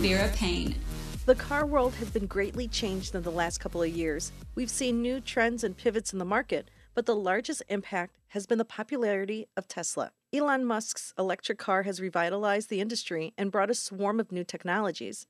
Vera Paine. The car world has been greatly changed in the last couple of years. We've seen new trends and pivots in the market, but the largest impact has been the popularity of Tesla. Elon Musk's electric car has revitalized the industry and brought a swarm of new technologies.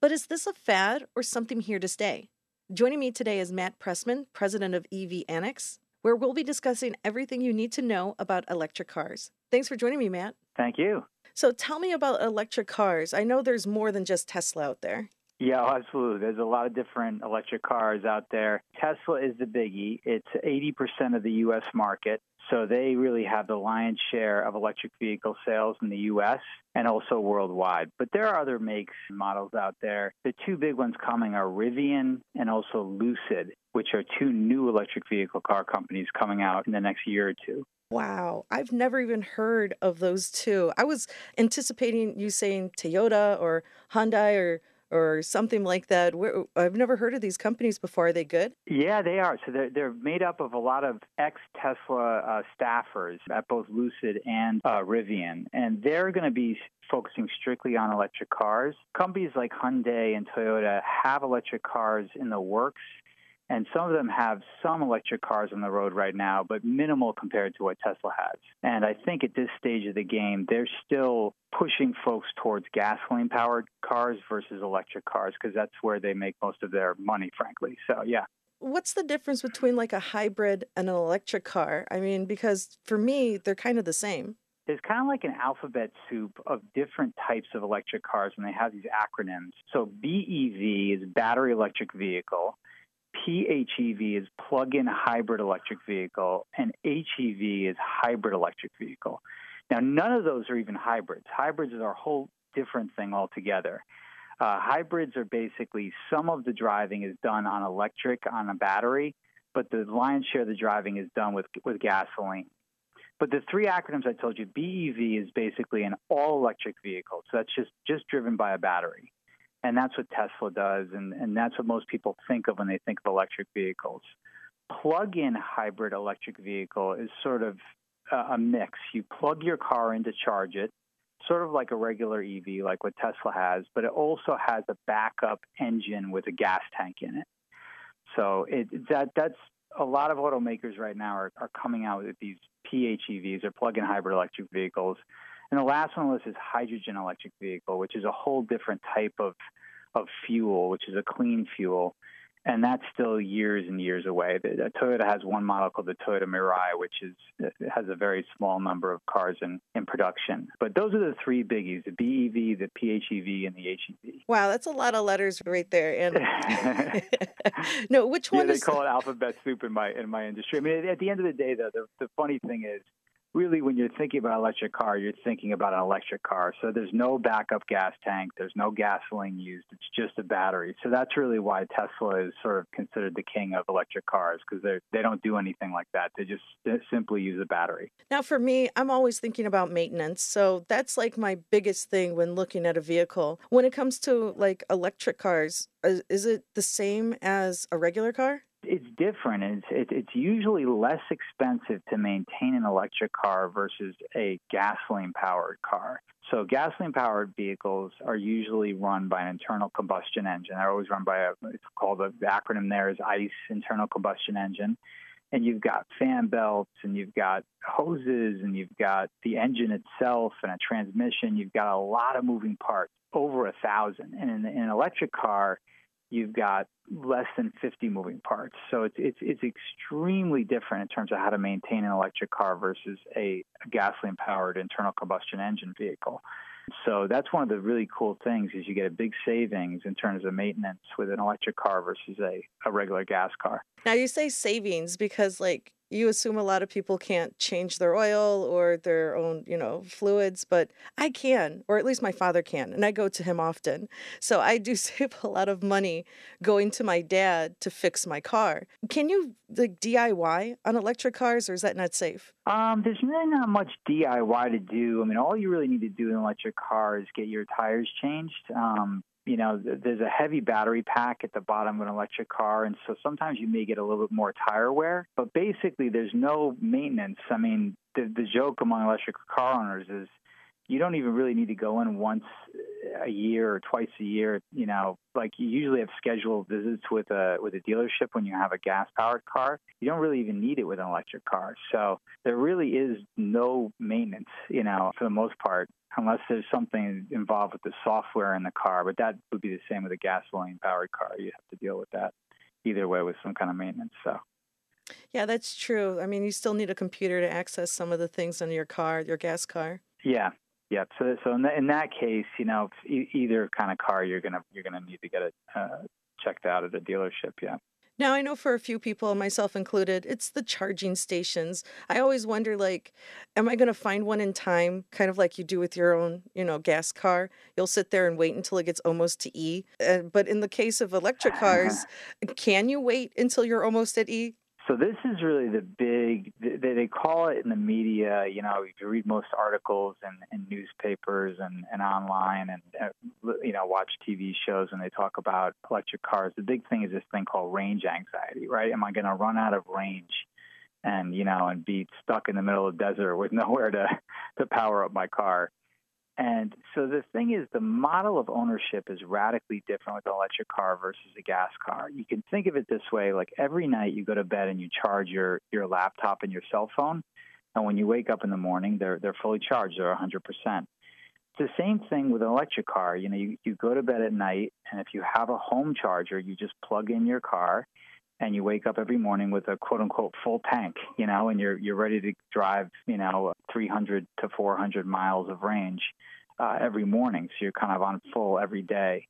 But is this a fad or something here to stay? Joining me today is Matt Pressman, president of EV Annex, where we'll be discussing everything you need to know about electric cars. Thanks for joining me, Matt. Thank you. So tell me about electric cars. I know there's more than just Tesla out there. Yeah, oh, absolutely. There's a lot of different electric cars out there. Tesla is the biggie. It's 80% of the U.S. market. So they really have the lion's share of electric vehicle sales in the U.S. and also worldwide. But there are other makes and models out there. The two big ones coming are Rivian and also Lucid, which are two new electric vehicle car companies coming out in the next year or two. Wow, I've never even heard of those two. I was anticipating you saying Toyota or Hyundai or or something like that. I've never heard of these companies before. Are they good? Yeah, they are. So they're, they're made up of a lot of ex Tesla uh, staffers at both Lucid and uh, Rivian, and they're going to be focusing strictly on electric cars. Companies like Hyundai and Toyota have electric cars in the works and some of them have some electric cars on the road right now, but minimal compared to what Tesla has. And I think at this stage of the game, they're still pushing folks towards gasoline powered cars versus electric cars because that's where they make most of their money, frankly. So, yeah. What's the difference between like a hybrid and an electric car? I mean, because for me, they're kind of the same there's kind of like an alphabet soup of different types of electric cars and they have these acronyms. So BEV is battery electric vehicle. PHEV is plug-in hybrid electric vehicle, and HEV is hybrid electric vehicle. Now, none of those are even hybrids. Hybrids are a whole different thing altogether. Uh, hybrids are basically some of the driving is done on electric on a battery, but the lion's share of the driving is done with with gasoline. But the three acronyms I told you, BEV is basically an all electric vehicle, so that's just just driven by a battery. And that's what Tesla does, and, and that's what most people think of when they think of electric vehicles. Plug in hybrid electric vehicle is sort of a mix. You plug your car in to charge it, sort of like a regular EV, like what Tesla has, but it also has a backup engine with a gas tank in it. So it, that that's a lot of automakers right now are, are coming out with these PHEVs or plug-in hybrid electric vehicles and the last one on the list is hydrogen electric vehicle, which is a whole different type of of fuel, which is a clean fuel, and that's still years and years away. The, Toyota has one model called the Toyota Mirai, which is has a very small number of cars in, in production. But those are the three biggies: the BEV, the PHEV, and the HEV. Wow, that's a lot of letters right there. And no, which one? Yeah, they is... call it alphabet soup in my in my industry. I mean, at the end of the day, though, the, the funny thing is really when you're thinking about electric car, you're thinking about an electric car. So there's no backup gas tank, there's no gasoline used, it's just a battery. So that's really why Tesla is sort of considered the king of electric cars because they they don't do anything like that. They just simply use a battery. Now for me, I'm always thinking about maintenance. So that's like my biggest thing when looking at a vehicle. When it comes to like electric cars, is it the same as a regular car? Different. It's it, it's usually less expensive to maintain an electric car versus a gasoline powered car. So gasoline powered vehicles are usually run by an internal combustion engine. They're always run by a it's called the, the acronym there is ICE internal combustion engine. And you've got fan belts and you've got hoses and you've got the engine itself and a transmission. You've got a lot of moving parts, over a thousand. And in, in an electric car, you've got less than 50 moving parts. So it's it's it's extremely different in terms of how to maintain an electric car versus a, a gasoline powered internal combustion engine vehicle. So that's one of the really cool things is you get a big savings in terms of maintenance with an electric car versus a, a regular gas car. Now you say savings because like you assume a lot of people can't change their oil or their own, you know, fluids, but I can, or at least my father can, and I go to him often. So I do save a lot of money going to my dad to fix my car. Can you like DIY on electric cars, or is that not safe? Um, there's really not much DIY to do. I mean, all you really need to do in an electric car is get your tires changed. Um, you know, there's a heavy battery pack at the bottom of an electric car, and so sometimes you may get a little bit more tire wear. But basically, there's no maintenance. I mean, the, the joke among electric car owners is you don't even really need to go in once a year or twice a year. You know, like you usually have scheduled visits with a with a dealership when you have a gas powered car. You don't really even need it with an electric car. So there really is no maintenance, you know, for the most part, unless there's something involved with the software in the car. But that would be the same with a gasoline powered car. You have to deal with that either way with some kind of maintenance. So. Yeah, that's true. I mean, you still need a computer to access some of the things on your car, your gas car. Yeah, yeah. So, so in, that, in that case, you know, either kind of car you're gonna you're gonna need to get it uh, checked out at a dealership. Yeah. Now, I know for a few people, myself included, it's the charging stations. I always wonder, like, am I going to find one in time, kind of like you do with your own, you know, gas car? You'll sit there and wait until it gets almost to E. Uh, but in the case of electric cars, can you wait until you're almost at E? So this is really the big. They, they call it in the media. You know, if you read most articles and, and newspapers and, and online, and uh, you know, watch TV shows, and they talk about electric cars. The big thing is this thing called range anxiety, right? Am I going to run out of range, and you know, and be stuck in the middle of the desert with nowhere to to power up my car? And so the thing is, the model of ownership is radically different with an electric car versus a gas car. You can think of it this way: like every night you go to bed and you charge your your laptop and your cell phone, and when you wake up in the morning, they're they're fully charged, they're 100 percent. It's the same thing with an electric car. You know, you, you go to bed at night, and if you have a home charger, you just plug in your car, and you wake up every morning with a quote unquote full tank, you know, and you're you're ready to drive, you know, 300 to 400 miles of range uh, every morning. So you're kind of on full every day.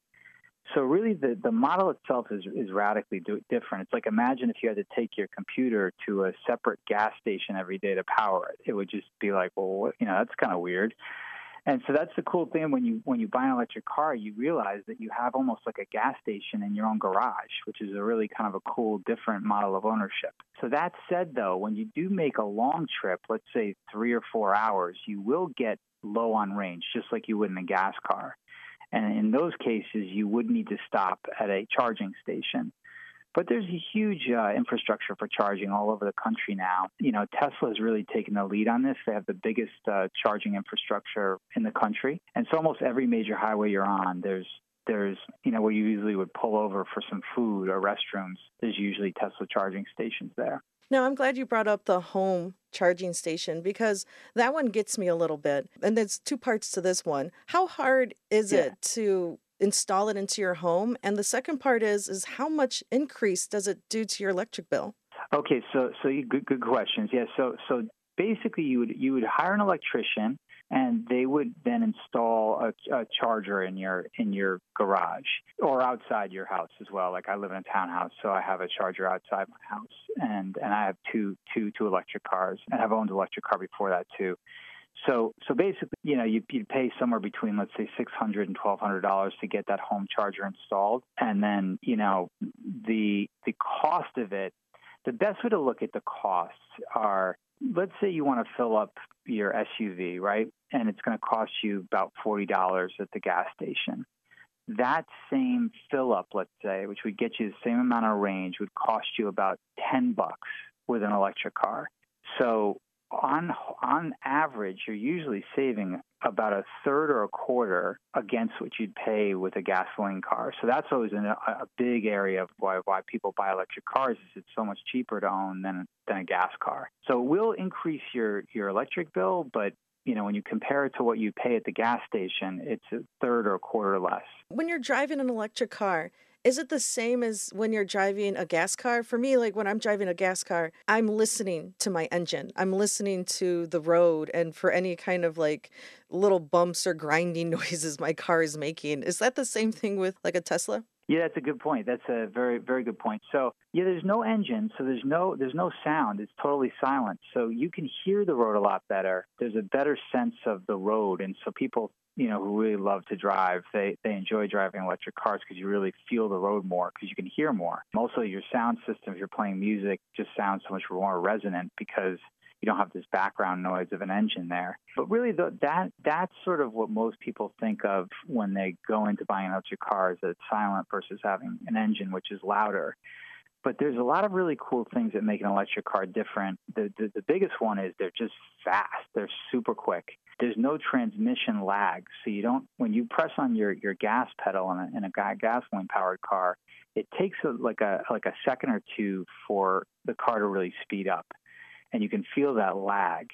So really, the, the model itself is is radically do, different. It's like imagine if you had to take your computer to a separate gas station every day to power it. It would just be like, well, you know, that's kind of weird. And so that's the cool thing when you when you buy an electric car, you realize that you have almost like a gas station in your own garage, which is a really kind of a cool, different model of ownership. So that said, though, when you do make a long trip, let's say three or four hours, you will get low on range, just like you would in a gas car. And in those cases, you would need to stop at a charging station. But there's a huge uh, infrastructure for charging all over the country now. You know, Tesla has really taken the lead on this. They have the biggest uh, charging infrastructure in the country, and so almost every major highway you're on, there's there's you know where you usually would pull over for some food or restrooms. There's usually Tesla charging stations there. Now, I'm glad you brought up the home charging station because that one gets me a little bit. And there's two parts to this one. How hard is yeah. it to install it into your home? And the second part is is how much increase does it do to your electric bill? Okay, so so good good questions. Yeah, so so basically you would you would hire an electrician and they would then install a, a, charger in your in your garage or outside your house as well. Like I live in a townhouse, so I have a charger outside my house, and and I have two two two electric cars, and I've owned an electric car before that too. So, so basically, you know, you, you pay somewhere between, let's say, six hundred and twelve hundred dollars to get that home charger installed, and then, you know, the the cost of it. The best way to look at the costs are, let's say you want to fill up your SUV, right, and it's going to cost you about forty dollars at the gas station. That same fill up, let's say, which would get you the same amount of range, would cost you about ten bucks with an electric car. So on on average, you're usually saving about a third or a quarter against what you'd pay with a gasoline car. So that's always a, a big area of why why people buy electric cars is it's so much cheaper to own than than a gas car. So it will increase your your electric bill, but you know, when you compare it to what you pay at the gas station, it's a third or a quarter less. When you're driving an electric car, is it the same as when you're driving a gas car? For me, like when I'm driving a gas car, I'm listening to my engine. I'm listening to the road and for any kind of like little bumps or grinding noises my car is making. Is that the same thing with like a Tesla? Yeah, that's a good point. That's a very, very good point. So, yeah, there's no engine, so there's no there's no sound. It's totally silent. So you can hear the road a lot better. There's a better sense of the road, and so people you know, who really love to drive, they, they enjoy driving electric cars because you really feel the road more because you can hear more. Also, your sound system, if you're playing music, just sounds so much more resonant because you don't have this background noise of an engine there. But really, the, that that's sort of what most people think of when they go into buying electric car is that it's silent versus having an engine which is louder. But there's a lot of really cool things that make an electric car different. The, the, the biggest one is they're just fast. They're super quick. There's no transmission lag, so you don't when you press on your, your gas pedal in a, in a gasoline powered car, it takes a, like a like a second or two for the car to really speed up, and you can feel that lag.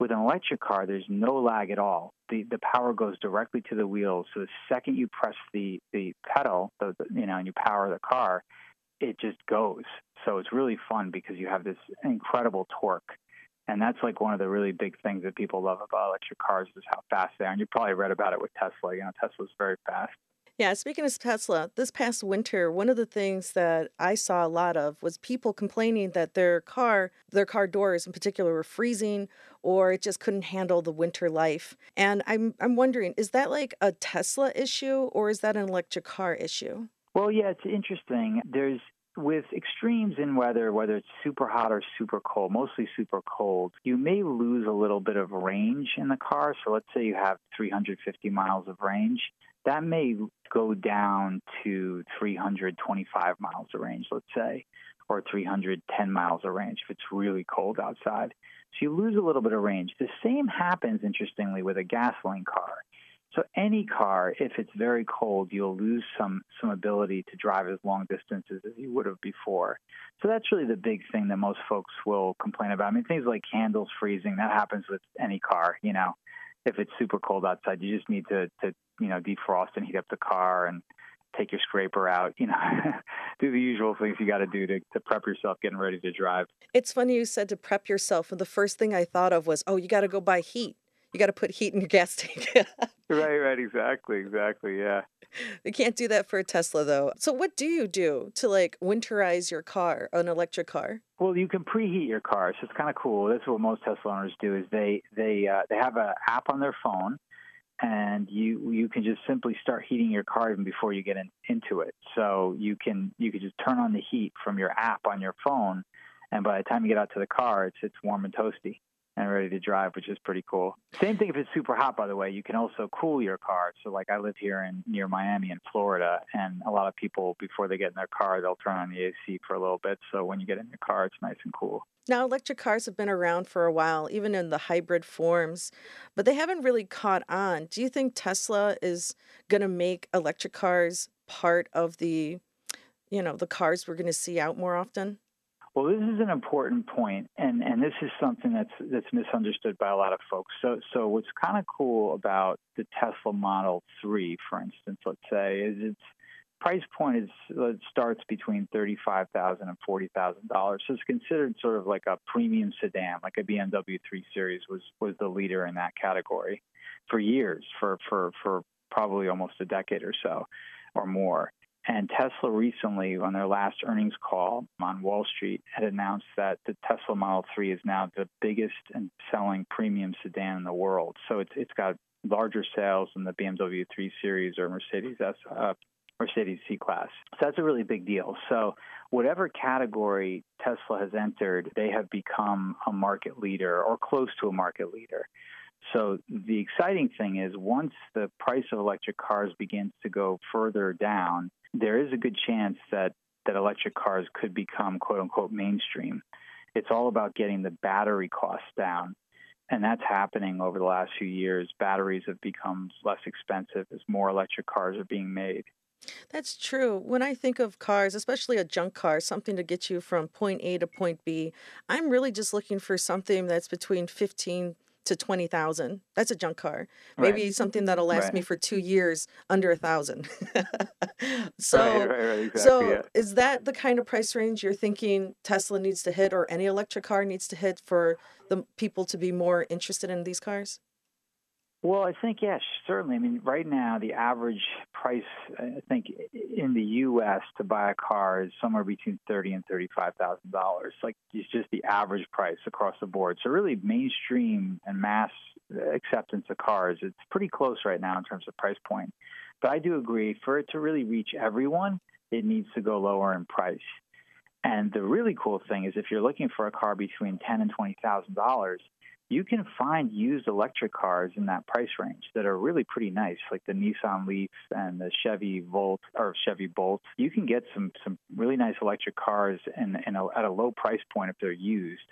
With an electric car, there's no lag at all. The the power goes directly to the wheels. So the second you press the the pedal, the, the, you know, and you power the car, it just goes. So it's really fun because you have this incredible torque. And that's like one of the really big things that people love about electric cars is how fast they are. And you probably read about it with Tesla. You know, Tesla's very fast. Yeah, speaking of Tesla, this past winter, one of the things that I saw a lot of was people complaining that their car, their car doors in particular, were freezing or it just couldn't handle the winter life. And I'm I'm wondering, is that like a Tesla issue or is that an electric car issue? Well, yeah, it's interesting. There's with extremes in weather, whether it's super hot or super cold, mostly super cold, you may lose a little bit of range in the car. So let's say you have 350 miles of range. That may go down to 325 miles of range, let's say, or 310 miles of range if it's really cold outside. So you lose a little bit of range. The same happens, interestingly, with a gasoline car. So any car, if it's very cold, you'll lose some some ability to drive as long distances as you would have before. So that's really the big thing that most folks will complain about. I mean, things like handles freezing that happens with any car. You know, if it's super cold outside, you just need to to you know defrost and heat up the car and take your scraper out, you know, do the usual things you got to do to, to prep yourself getting ready to drive. It's funny you said to prep yourself, and the first thing I thought of was, oh, you got to go buy heat you got to put heat in your gas tank. right, right, exactly, exactly, yeah. You can't do that for a Tesla though. So what do you do to like winterize your car, an electric car? Well, you can preheat your car, so it's kind of cool. That's what most Tesla owners do. Is they they uh, they have an app on their phone, and you you can just simply start heating your car even before you get in, into it. So you can you can just turn on the heat from your app on your phone, and by the time you get out to the car, it's it's warm and toasty and ready to drive, which is pretty cool. Same thing if it's super hot, by the way. You can also cool your car. So, like I live here in near Miami in Florida, and a lot of people before they get in their car, they'll turn on the AC for a little bit. So when you get in your car, it's nice and cool. Now, electric cars have been around for a while, even in the hybrid forms, but they haven't really caught on. Do you think Tesla is going to make electric cars part of the, you know, the cars we're going to see out more often? Well, this is an important point, and, and this is something that's that's misunderstood by a lot of folks. So, so what's kind of cool about the Tesla Model 3, for instance, let's say, is its price point is it starts between thirty-five thousand and forty thousand dollars. So it's considered sort of like a premium sedan, like a BMW 3 Series was was the leader in that category for years, for for for probably almost a decade or so, or more. And Tesla recently, on their last earnings call on Wall Street, had announced that the Tesla Model 3 is now the biggest and selling premium sedan in the world. So it's it's got larger sales than the BMW 3 Series or Mercedes S, uh, Mercedes C Class. So that's a really big deal. So whatever category Tesla has entered, they have become a market leader or close to a market leader. So the exciting thing is once the price of electric cars begins to go further down, there is a good chance that, that electric cars could become quote unquote mainstream. It's all about getting the battery costs down. And that's happening over the last few years. Batteries have become less expensive as more electric cars are being made. That's true. When I think of cars, especially a junk car, something to get you from point A to point B, I'm really just looking for something that's between 15 to 20,000. That's a junk car. Maybe right. something that'll last right. me for 2 years under a 1,000. so right, exactly, so yeah. is that the kind of price range you're thinking Tesla needs to hit or any electric car needs to hit for the people to be more interested in these cars? Well, I think yes, certainly. I mean, right now the average price, I think, in the U.S. to buy a car is somewhere between thirty and thirty-five thousand dollars. Like, it's just the average price across the board. So, really, mainstream and mass acceptance of cars, it's pretty close right now in terms of price point. But I do agree, for it to really reach everyone, it needs to go lower in price. And the really cool thing is, if you're looking for a car between ten and twenty thousand dollars you can find used electric cars in that price range that are really pretty nice, like the Nissan Leaf and the Chevy Volt or Chevy Bolt. You can get some some really nice electric cars and, in a, at a low price point if they're used.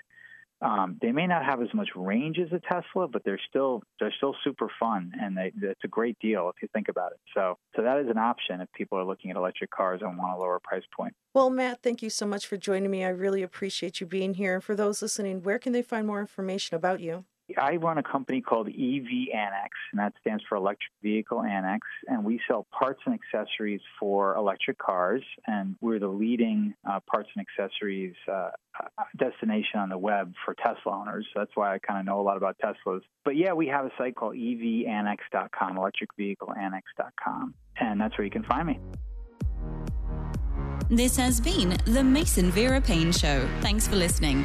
Um, they may not have as much range as a Tesla, but they're still they're still super fun, and they, it's a great deal if you think about it. So so that is an option if people are looking at electric cars and want a lower price point. Well, Matt, thank you so much for joining me. I really appreciate you being here. For those listening, where can they find more information about you? I run a company called EV Annex, and that stands for Electric Vehicle Annex, and we sell parts and accessories for electric cars, and we're the leading uh, parts and accessories uh, destination on the web for Tesla owners. So that's why I kind of know a lot about Teslas. But yeah, we have a site called evannex.com, electricvehicleannex.com, and that's where you can find me. This has been the Mason Vera Paine Show. Thanks for listening.